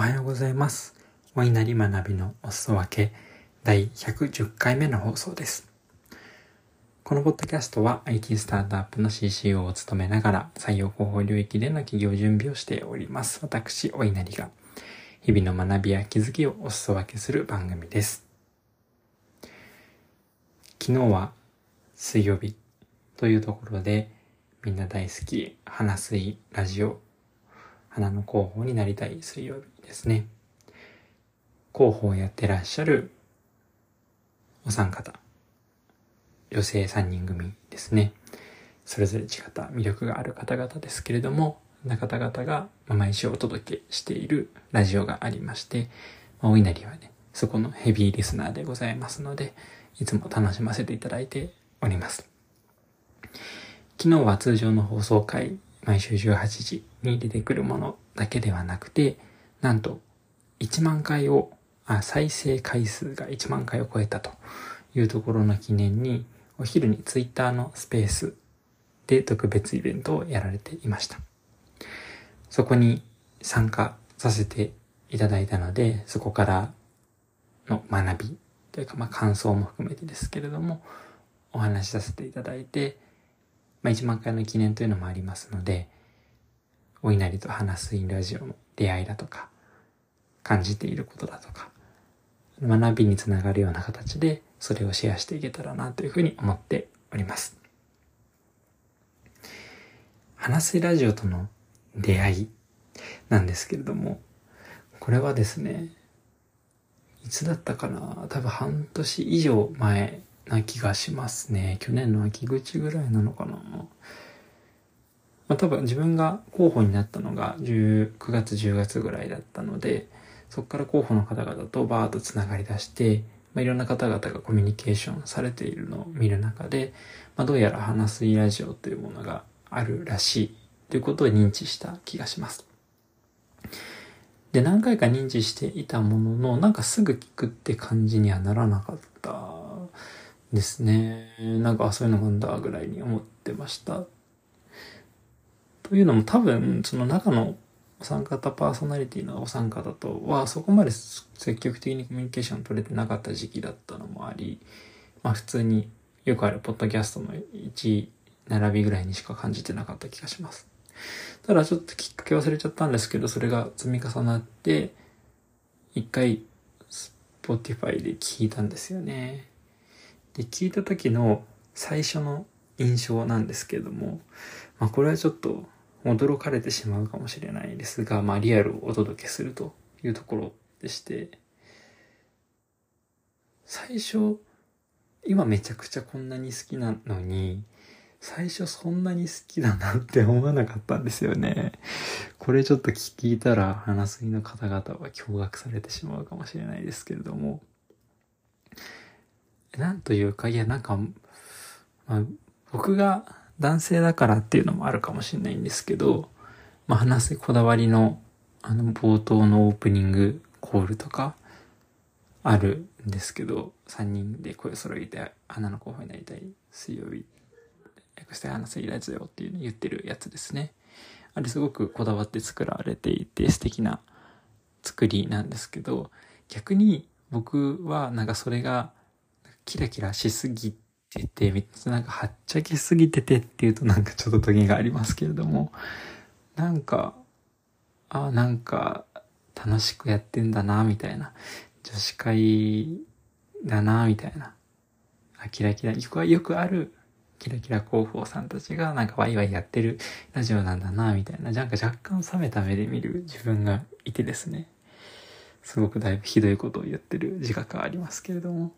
おはようございます。お稲荷学びのお裾分け第110回目の放送です。このポッドキャストは IT スタートアップの CCO を務めながら採用広報領域での企業準備をしております。私、お稲荷が日々の学びや気づきをお裾分けする番組です。昨日は水曜日というところでみんな大好き花水ラジオ花の広報になりたい水曜日ですね。広報をやってらっしゃるお三方、女性三人組ですね。それぞれ違った魅力がある方々ですけれども、な方々が毎週お届けしているラジオがありまして、まあ、お稲荷はね、そこのヘビーリスナーでございますので、いつも楽しませていただいております。昨日は通常の放送回、毎週18時に出てくるものだけではなくて、なんと1万回を、あ、再生回数が1万回を超えたというところの記念に、お昼にツイッターのスペースで特別イベントをやられていました。そこに参加させていただいたので、そこからの学びというか、まあ感想も含めてですけれども、お話しさせていただいて、まあ1万回の記念というのもありますので、お稲荷と話すインラジオの出会いだとか、感じていることだとか、学びにつながるような形で、それをシェアしていけたらなというふうに思っております。話すラジオとの出会いなんですけれども、これはですね、いつだったかな多分半年以上前な気がしますね。去年の秋口ぐらいなのかなまあ、多分自分が候補になったのが9月10月ぐらいだったのでそこから候補の方々とバーッとつながり出して、まあ、いろんな方々がコミュニケーションされているのを見る中で、まあ、どうやら話すいラジオというものがあるらしいということを認知した気がします。で、何回か認知していたものの、なんかすぐ聞くって感じにはならなかったですね。なんか、そういうのがんだぐらいに思ってました。というのも多分、その中のお三方パーソナリティのお三方とは、そこまで積極的にコミュニケーション取れてなかった時期だったのもあり、まあ普通によくあるポッドキャストの1位並びぐらいにしか感じてなかった気がします。ただちょっときっかけ忘れちゃったんですけど、それが積み重なって、一回、Spotify で聞いたんですよね。で、聞いた時の最初の印象なんですけれども、まあこれはちょっと驚かれてしまうかもしれないですが、まあリアルをお届けするというところでして、最初、今めちゃくちゃこんなに好きなのに、最初そんなに好きだなって思わなかったんですよね。これちょっと聞いたら、花水の方々は驚愕されてしまうかもしれないですけれども、なんというか、いや、なんか、まあ、僕が男性だからっていうのもあるかもしれないんですけど、まあ、話すこだわりの、あの、冒頭のオープニングコールとか、あるんですけど、3人で声揃えて、花の候補になりたい水曜日、略して花すいラジオっていうの言ってるやつですね。あれすごくこだわって作られていて素敵な作りなんですけど、逆に僕はなんかそれがキラキラしすぎてて、めっちゃなんかはっちゃけすぎててっていうとなんかちょっとトゲがありますけれども、なんか、あなんか楽しくやってんだな、みたいな。女子会だな、みたいな。あ、キラキラ、よくよくあるキラキラ広報さんたちがなんかワイワイやってるラジオなんだな、みたいな。なんか若干冷めた目で見る自分がいてですね。すごくだいぶひどいことを言ってる自覚はありますけれども。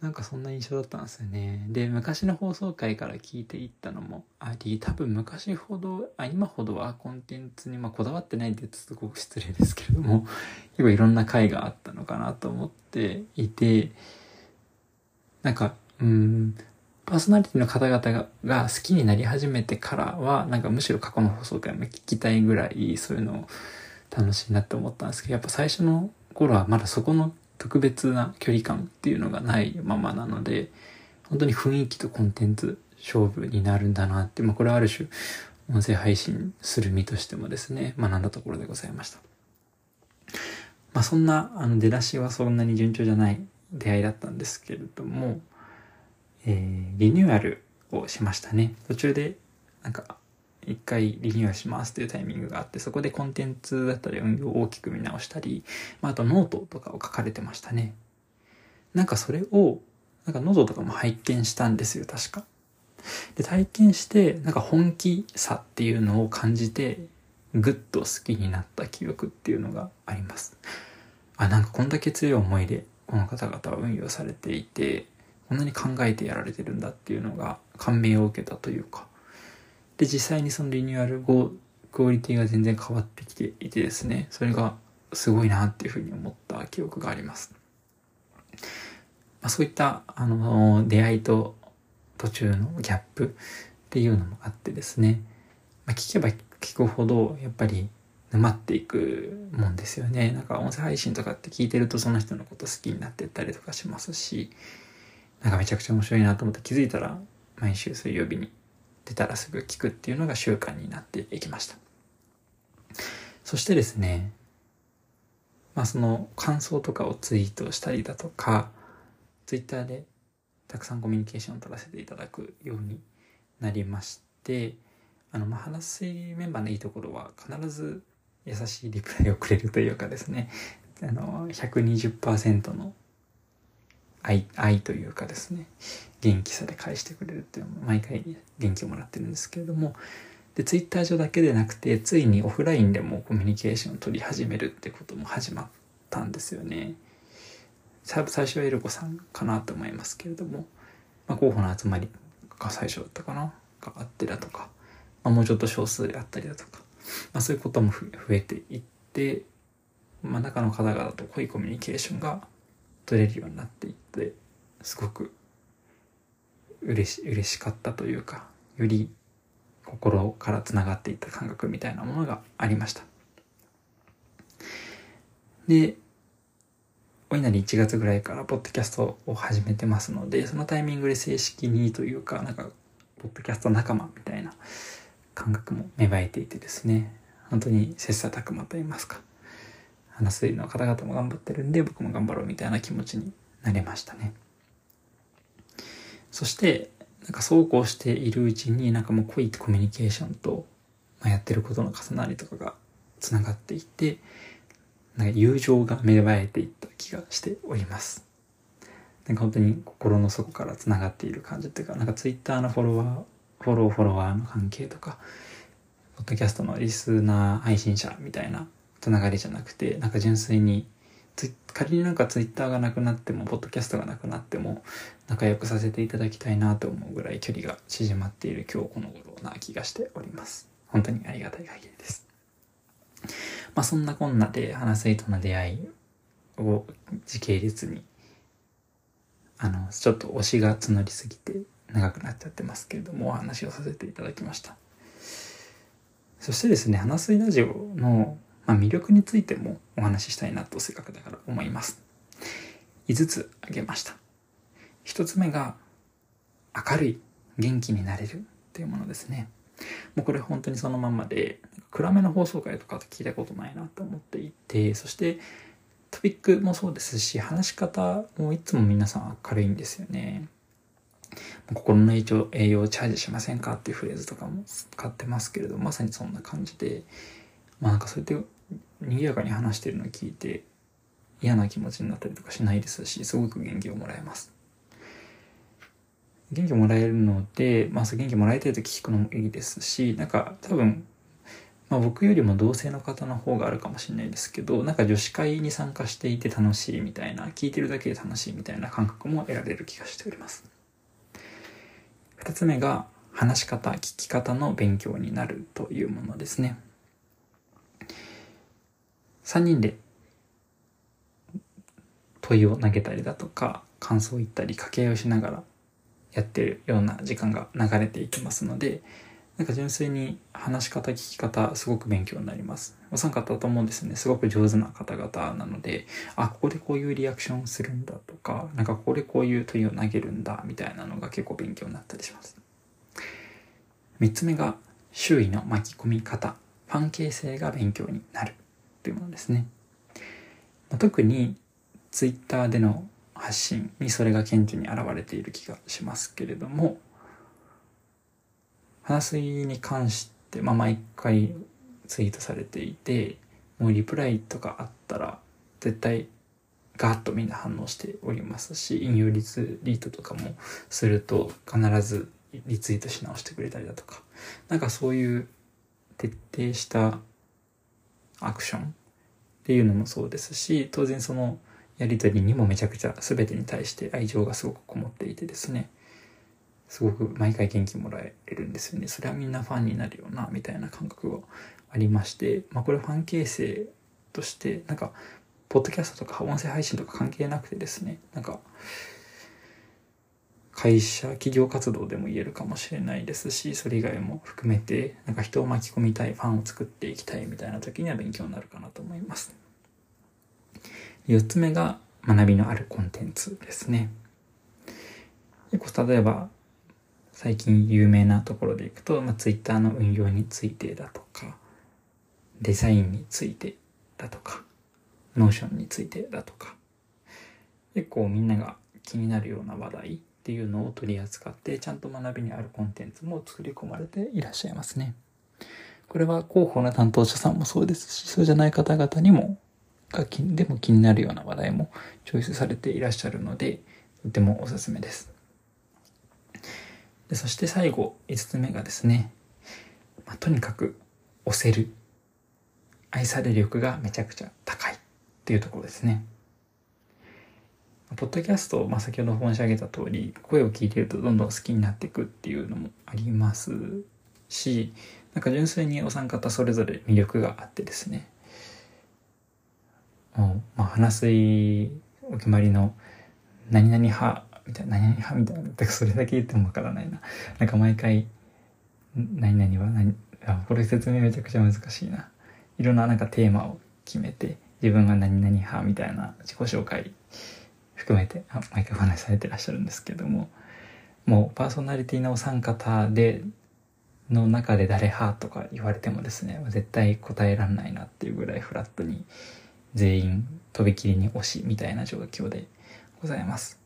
なんかそんな印象だったんですよね。で、昔の放送回から聞いていったのもあり、多分昔ほど、あ、今ほどはコンテンツにまこだわってないって言うとすごく失礼ですけれども、結構いろんな回があったのかなと思っていて、なんか、うん、パーソナリティの方々が好きになり始めてからは、なんかむしろ過去の放送回も聞きたいぐらい、そういうのを楽しいなって思ったんですけど、やっぱ最初の頃はまだそこの特別な距離感っていうのがないままなので、本当に雰囲気とコンテンツ勝負になるんだなって、まあこれはある種音声配信する身としてもですね、学んだところでございました。まあそんな、あの出だしはそんなに順調じゃない出会いだったんですけれども、えー、リニューアルをしましたね。途中で、なんか、一回リニューアルしますというタイミングがあって、そこでコンテンツだったり運用を大きく見直したり、まあ、あとノートとかを書かれてましたね。なんかそれを、なんかノートとかも拝見したんですよ、確か。で、体験して、なんか本気さっていうのを感じて、ぐっと好きになった記憶っていうのがあります。あ、なんかこんだけ強い思いで、この方々は運用されていて、こんなに考えてやられてるんだっていうのが感銘を受けたというか。で、実際にそのリニューアル後、クオリティが全然変わってきていてですね、それがすごいなっていうふうに思った記憶があります。まあ、そういった、あの、出会いと途中のギャップっていうのもあってですね、まあ、聞けば聞くほど、やっぱり沼っていくもんですよね。なんか音声配信とかって聞いてるとその人のこと好きになってったりとかしますし、なんかめちゃくちゃ面白いなと思って気づいたら毎週水曜日に出たらすぐ聞くっていうのが習慣になっていきました。そしてですね、まあその感想とかをツイートしたりだとか、ツイッターでたくさんコミュニケーションを取らせていただくようになりまして、あの、まあ、話すメンバーのいいところは必ず優しいリプライをくれるというかですね、あの、120%の愛、愛というかですね、元気さで返してくれるっていうのも毎回元気をもらってるんですけれども、で、ツイッター上だけでなくて、ついにオフラインでもコミュニケーションを取り始めるってことも始まったんですよね。最初はエルコさんかなと思いますけれども、まあ、候補の集まりが最初だったかながあってだとか、まあ、もうちょっと少数であったりだとか、まあ、そういうことも増えていって、まあ、中の方々と濃いコミュニケーションが取れるようになっていってすごく嬉し嬉しかったというかより心からつながっていった感覚みたいなものがありました。でお稲荷1月ぐらいからポッドキャストを始めてますのでそのタイミングで正式にというかなんかポッドキャスト仲間みたいな感覚も芽生えていてですね本当に切磋琢磨と言いますか話すの方々も頑張ってるんで僕も頑張ろうみたいな気持ちになれましたね。そして、なんかそうこうしているうちになんかもう濃いコミュニケーションと、まあ、やってることの重なりとかが繋がっていって、なんか友情が芽生えていった気がしております。なんか本当に心の底から繋がっている感じっていうか、なんかツイッターのフォロワー、フォローフォロワーの関係とか、ポッドキャストのリスナー配信者みたいなつながりじゃなくて、なんか純粋に、仮になんかツイッターがなくなっても、ポッドキャストがなくなっても、仲良くさせていただきたいなと思うぐらい距離が縮まっている今日この頃な気がしております。本当にありがたい限りです。まあそんなこんなで花水との出会いを時系列に、あの、ちょっと推しが募りすぎて長くなっちゃってますけれども、お話をさせていただきました。そしてですね、花水ラジオのまあ、魅力についてもお話ししたいなとせっかくだから思います。5つ挙げました。1つ目が明るい、元気になれるっていうものですね。もうこれ本当にそのままで、暗めの放送回とか聞いたことないなと思っていて、そしてトピックもそうですし、話し方もいつも皆さん明るいんですよね。心の栄養栄養をチャージしませんかっていうフレーズとかも使ってますけれど、まさにそんな感じで、まあなんかそうやって賑やかに話してるのを聞いて嫌な気持ちになったりとかしないですし、すごく元気をもらえます。元気をもらえるので、まあ、元気もらいたいと聞くのもいいですし、なんか多分、まあ僕よりも同性の方の方があるかもしれないですけど、なんか女子会に参加していて楽しいみたいな、聞いてるだけで楽しいみたいな感覚も得られる気がしております。二つ目が、話し方、聞き方の勉強になるというものですね。3人で問いを投げたりだとか、感想を言ったり、掛け合いをしながらやってるような時間が流れていきますので、なんか純粋に話し方、聞き方、すごく勉強になります。お三方ともですね、すごく上手な方々なので、あ、ここでこういうリアクションするんだとか、なんかここでこういう問いを投げるんだ、みたいなのが結構勉強になったりします。三つ目が、周囲の巻き込み方、ファン形成が勉強になる。というものですね。まあ、特にツイッターでの発信にそれが顕著に現れている気がしますけれども、話すに関して、まあ、毎回ツイートされていて、もうリプライとかあったら、絶対ガーッとみんな反応しておりますし、引用リツリートとかもすると必ずリツイートし直してくれたりだとか、なんかそういう徹底したアクションっていうのもそうですし、当然そのやりとりにもめちゃくちゃ全てに対して愛情がすごくこもっていてですね、すごく毎回元気もらえるんですよね。それはみんなファンになるよな、みたいな感覚がありまして、まあこれファン形成として、なんか、ポッドキャストとか音声配信とか関係なくてですね、なんか、会社、企業活動でも言えるかもしれないですし、それ以外も含めて、なんか人を巻き込みたい、ファンを作っていきたいみたいな時には勉強になるかなと思います。四つ目が学びのあるコンテンツですね。結構例えば、最近有名なところでいくと、まあ、Twitter の運用についてだとか、デザインについてだとか、 Notion についてだとか、結構みんなが気になるような話題っていうのを取り扱ってちゃんと学びにあるコンテンツも作り込まれていらっしゃいますね。これは広報の担当者さんもそうですし、そうじゃない方々にも、がでも気になるような話題もチョイスされていらっしゃるので、とてもおすすめです。でそして最後、5つ目がですね、まあ、とにかく押せる。愛され力がめちゃくちゃ高いっていうところですね。ポッドキャスト、まあ、先ほど申し上げた通り、声を聞いてるとどんどん好きになっていくっていうのもありますし、なんか純粋にお三方それぞれ魅力があってですね、もう、まあ、話すいお決まりの何々派みたいな、何々派みたいな、だそれだけ言ってもわからないな。なんか毎回、何々は何、あ、これ説明めちゃくちゃ難しいな。いろんななんかテーマを決めて、自分が何々派みたいな自己紹介含めて毎回お話しされてらっしゃるんですけどももうパーソナリティのお三方での中で誰派とか言われてもですね絶対答えらんないなっていうぐらいフラットに全員とびきりに推しみたいな状況でございます。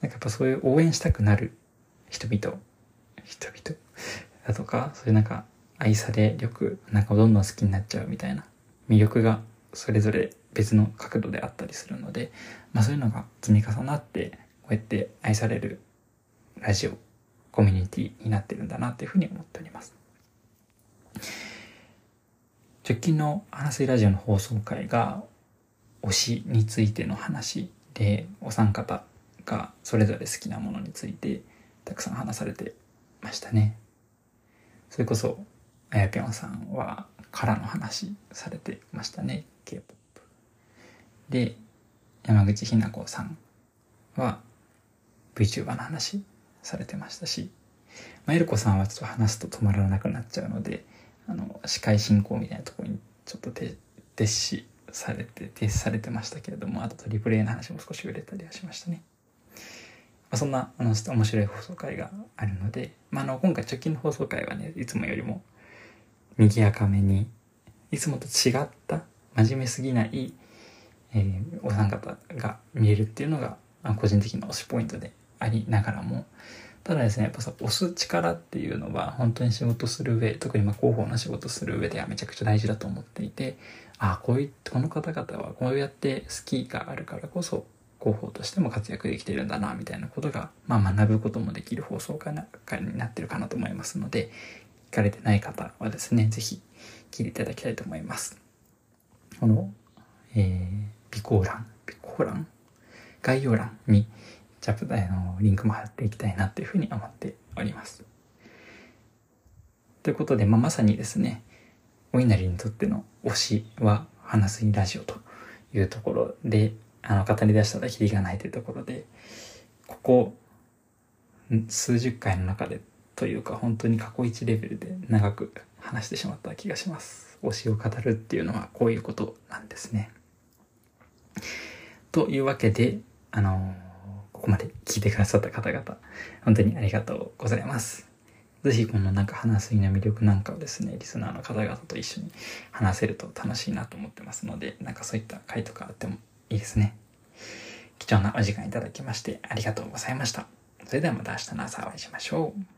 なんかやっぱそういう応援したくなる人々人々？だとかそういうなんか愛され力なんかどんどん好きになっちゃうみたいな魅力がそれぞれ別の角度であったりするので、まあそういうのが積み重なって、こうやって愛されるラジオ、コミュニティになってるんだなっていうふうに思っております。直近の話すラジオの放送回が推しについての話でお三方がそれぞれ好きなものについてたくさん話されてましたね。それこそあやぴょんさんはからの話されてましたね。で、山口ひな子さんは VTuber の話されてましたし、まあ、エルコさんはちょっと話すと止まらなくなっちゃうので、あの、司会進行みたいなところにちょっと徹しされて、徹されてましたけれども、あとリプル A の話も少し触れたりはしましたね。まあ、そんな、あの、面白い放送回があるので、まあ、あの、今回直近の放送回はね、いつもよりも、賑やかめに、いつもと違った真面目すぎない、えー、お三方が見えるっていうのが、個人的な推しポイントでありながらも、ただですね、やっぱさ、押す力っていうのは、本当に仕事する上、特にま広報の仕事する上ではめちゃくちゃ大事だと思っていて、ああ、こういう、この方々はこうやって好きがあるからこそ、広報としても活躍できてるんだな、みたいなことが、まあ学ぶこともできる放送会になってるかなと思いますので、聞かれてない方はですね、ぜひ聞いていただきたいと思います。この、えー、備考欄、備考欄概要欄に、チャプターのリンクも貼っていきたいなというふうに思っております。ということで、まあ、まさにですね、お稲荷にとっての推しは話すいラジオというところで、あの、語り出したらキリがないというところで、ここ、数十回の中でというか本当に過去一レベルで長く話してしまった気がします。推しを語るっていうのはこういうことなんですね。というわけで、あの、ここまで聞いてくださった方々、本当にありがとうございます。ぜひこのなんか話す意の魅力なんかをですね、リスナーの方々と一緒に話せると楽しいなと思ってますので、なんかそういった回とかあってもいいですね。貴重なお時間いただきましてありがとうございました。それではまた明日の朝お会いしましょう。